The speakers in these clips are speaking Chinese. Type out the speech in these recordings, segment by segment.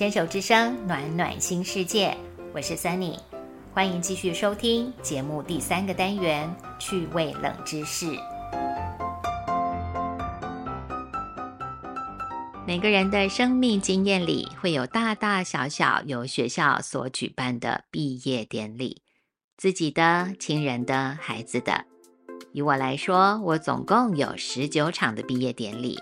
牵手之声，暖暖新世界，我是 Sunny，欢迎继续收听节目第三个单元趣味冷知识。每个人的生命经验里，会有大大小小由学校所举办的毕业典礼，自己的、亲人的、孩子的。以我来说，我总共有十九场的毕业典礼，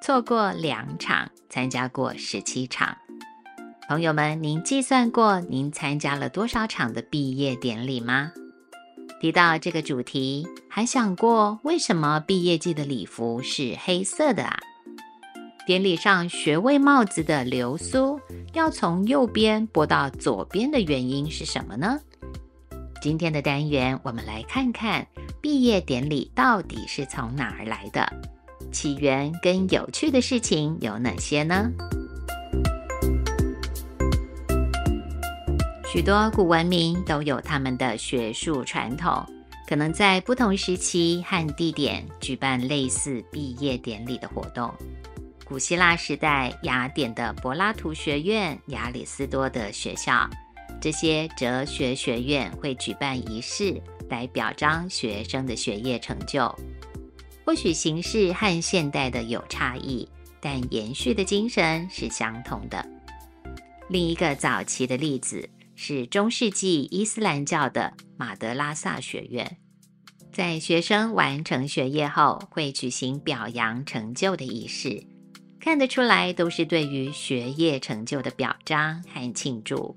错过两场，参加过十七场。朋友们，您计算过您参加了多少场的毕业典礼吗？提到这个主题，还想过为什么毕业季的礼服是黑色的啊？典礼上学位帽子的流苏要从右边拨到左边的原因是什么呢？今天的单元，我们来看看毕业典礼到底是从哪儿来的，起源跟有趣的事情有哪些呢？许多古文明都有他们的学术传统，可能在不同时期和地点举办类似毕业典礼的活动。古希腊时代，雅典的柏拉图学院、亚里斯多的学校，这些哲学学院会举办仪式来表彰学生的学业成就。或许形式和现代的有差异，但延续的精神是相同的。另一个早期的例子。是中世纪伊斯兰教的马德拉萨学院，在学生完成学业后，会举行表扬成就的仪式，看得出来都是对于学业成就的表彰和庆祝。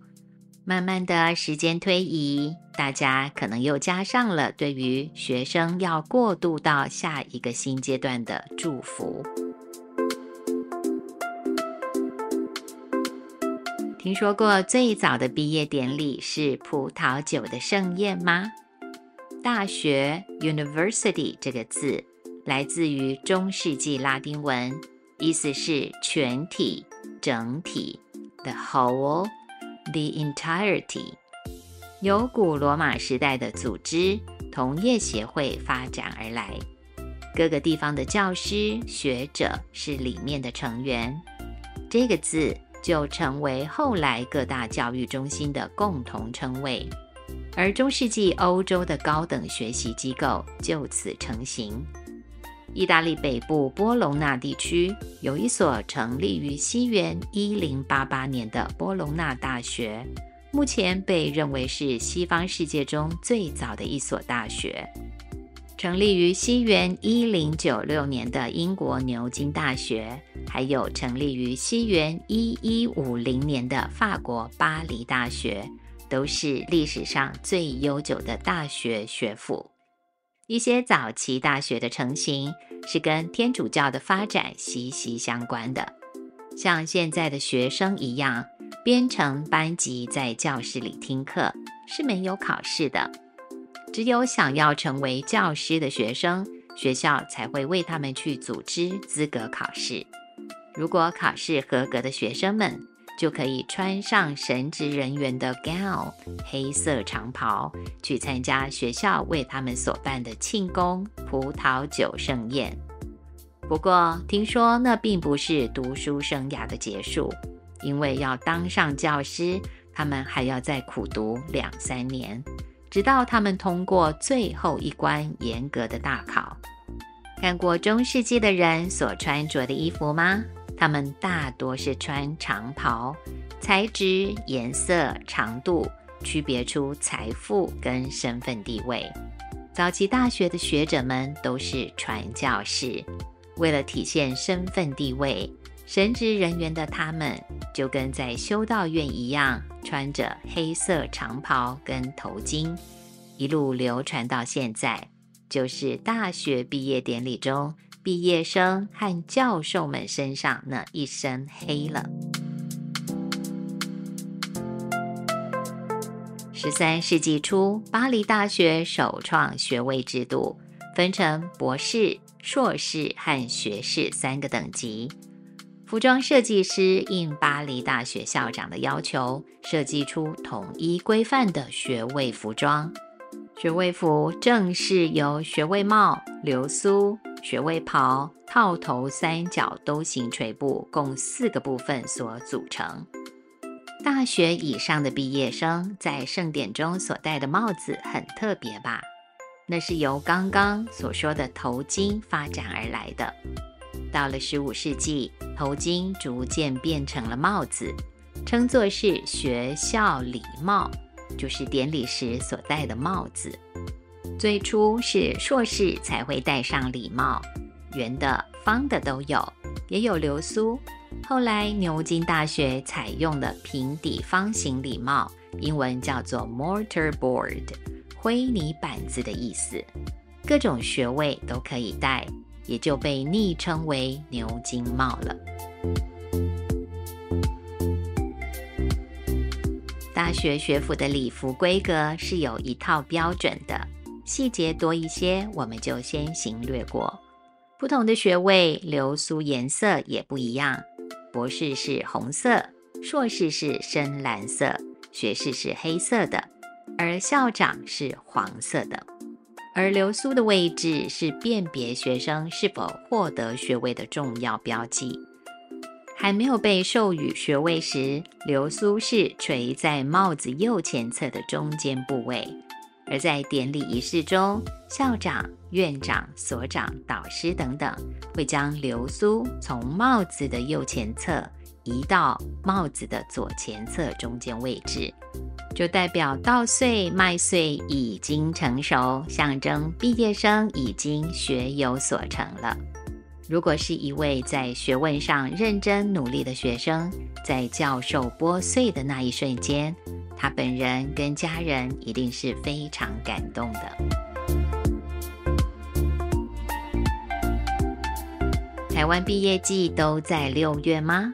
慢慢的时间推移，大家可能又加上了对于学生要过渡到下一个新阶段的祝福。听说过最早的毕业典礼是葡萄酒的盛宴吗？大学 （university） 这个字来自于中世纪拉丁文，意思是全体、整体 （the whole）、the entirety。由古罗马时代的组织同业协会发展而来，各个地方的教师、学者是里面的成员。这个字。就成为后来各大教育中心的共同称谓，而中世纪欧洲的高等学习机构就此成型。意大利北部波隆纳地区有一所成立于西元一零八八年的波隆纳大学，目前被认为是西方世界中最早的一所大学。成立于西元一零九六年的英国牛津大学，还有成立于西元一一五零年的法国巴黎大学，都是历史上最悠久的大学学府。一些早期大学的成型是跟天主教的发展息息相关的，像现在的学生一样，编成班级在教室里听课是没有考试的。只有想要成为教师的学生，学校才会为他们去组织资格考试。如果考试合格的学生们，就可以穿上神职人员的 gown 黑色长袍，去参加学校为他们所办的庆功葡萄酒盛宴。不过，听说那并不是读书生涯的结束，因为要当上教师，他们还要再苦读两三年。直到他们通过最后一关严格的大考。看过中世纪的人所穿着的衣服吗？他们大多是穿长袍，材质、颜色、长度区别出财富跟身份地位。早期大学的学者们都是传教士，为了体现身份地位，神职人员的他们就跟在修道院一样。穿着黑色长袍跟头巾，一路流传到现在，就是大学毕业典礼中毕业生和教授们身上那一身黑了。十三世纪初，巴黎大学首创学位制度，分成博士、硕士和学士三个等级。服装设计师应巴黎大学校长的要求，设计出统一规范的学位服装。学位服正是由学位帽、流苏、学位袍、套头三角兜形垂布共四个部分所组成。大学以上的毕业生在盛典中所戴的帽子很特别吧？那是由刚刚所说的头巾发展而来的。到了十五世纪，头巾逐渐变成了帽子，称作是学校礼帽，就是典礼时所戴的帽子。最初是硕士才会戴上礼帽，圆的、方的都有，也有流苏。后来，牛津大学采用了平底方形礼帽，英文叫做 mortarboard，灰泥板子的意思。各种学位都可以戴，也就被昵称为牛津帽了。大学学府的礼服规格是有一套标准的，细节多一些，我们就先行略过。不同的学位流苏颜色也不一样。博士是红色，硕士是深蓝色，学士是黑色的，而校长是黄色的。而流苏的位置是辨别学生是否获得学位的重要标记。还没有被授予学位时，流苏是垂在帽子右前侧的中间部位。而在典礼仪式中，校长、院长、所长、导师等等会将流苏从帽子的右前侧移到帽子的左前侧中间位置，就代表稻穗、麦穗已经成熟，象征毕业生已经学有所成了。如果是一位在学问上认真努力的学生，在教授拨穗的那一瞬间，他本人跟家人一定是非常感动的。台湾毕业季都在六月吗？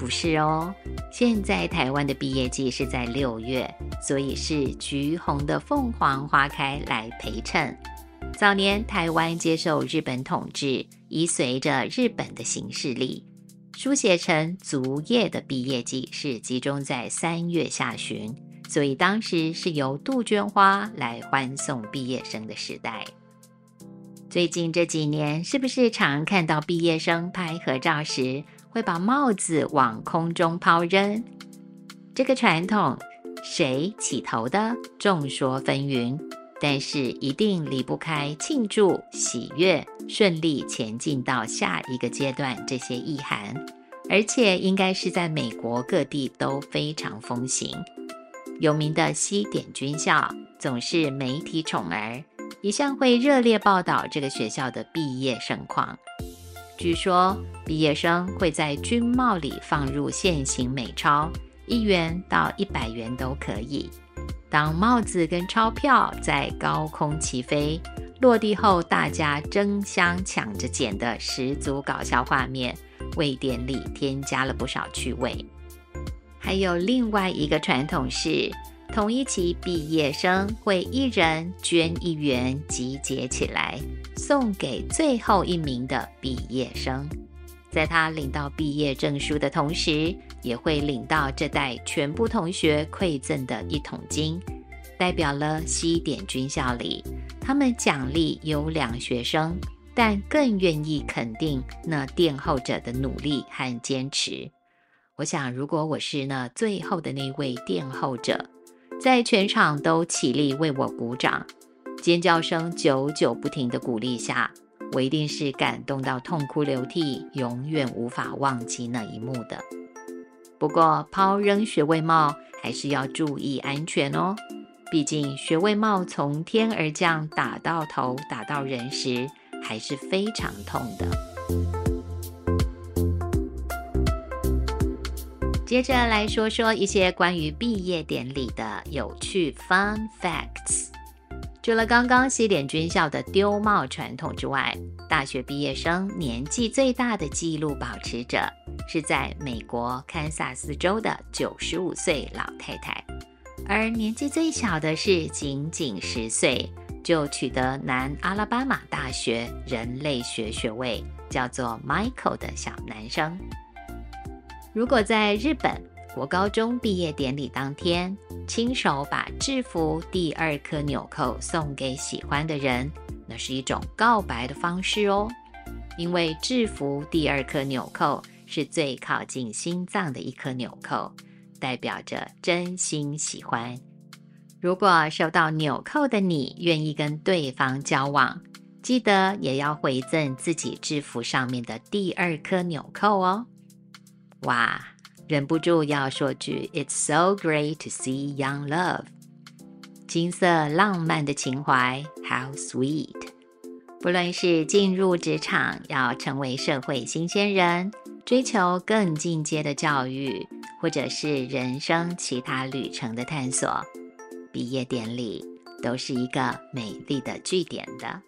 不是哦，现在台湾的毕业季是在六月，所以是橘红的凤凰花开来陪衬。早年台湾接受日本统治，已随着日本的形势力。书写成足叶的毕业季是集中在三月下旬，所以当时是由杜鹃花来欢送毕业生的时代。最近这几年，是不是常看到毕业生拍合照时会把帽子往空中抛扔？这个传统谁起头的？众说纷纭。但是一定离不开庆祝、喜悦、顺利前进到下一个阶段这些意涵，而且应该是在美国各地都非常风行。有名的西点军校总是媒体宠儿，一向会热烈报道这个学校的毕业盛况。据说毕业生会在军帽里放入现行美钞，一元到一百元都可以。当帽子跟钞票在高空起飞，落地后大家争相抢着捡的十足搞笑画面，为典礼添加了不少趣味。还有另外一个传统是，同一期毕业生会一人捐一元，集结起来送给最后一名的毕业生，在他领到毕业证书的同时。也会领到这代全部同学馈赠的一桶金，代表了西点军校里他们奖励优良学生，但更愿意肯定那殿后者的努力和坚持。我想，如果我是那最后的那位殿后者，在全场都起立为我鼓掌，尖叫声久久不停的鼓励下，我一定是感动到痛哭流涕，永远无法忘记那一幕的。不过，抛扔学位帽还是要注意安全哦。毕竟，学位帽从天而降，打到头、打到人时，还是非常痛的。接着来说说一些关于毕业典礼的有趣 fun facts。除了刚刚西点军校的丢帽传统之外，大学毕业生年纪最大的纪录保持者。是在美国堪萨斯州的九十五岁老太太，而年纪最小的是仅仅十岁就取得南阿拉巴马大学人类学学位，叫做 Michael 的小男生。如果在日本国高中毕业典礼当天，亲手把制服第二颗纽扣送给喜欢的人，那是一种告白的方式哦，因为制服第二颗纽扣。是最靠近心脏的一颗纽扣，代表着真心喜欢。如果收到纽扣的你愿意跟对方交往，记得也要回赠自己制服上面的第二颗纽扣哦。哇，忍不住要说句：It's so great to see young love。金色浪漫的情怀，How sweet！不论是进入职场，要成为社会新鲜人，追求更进阶的教育，或者是人生其他旅程的探索。毕业典礼都是一个美丽的句点的。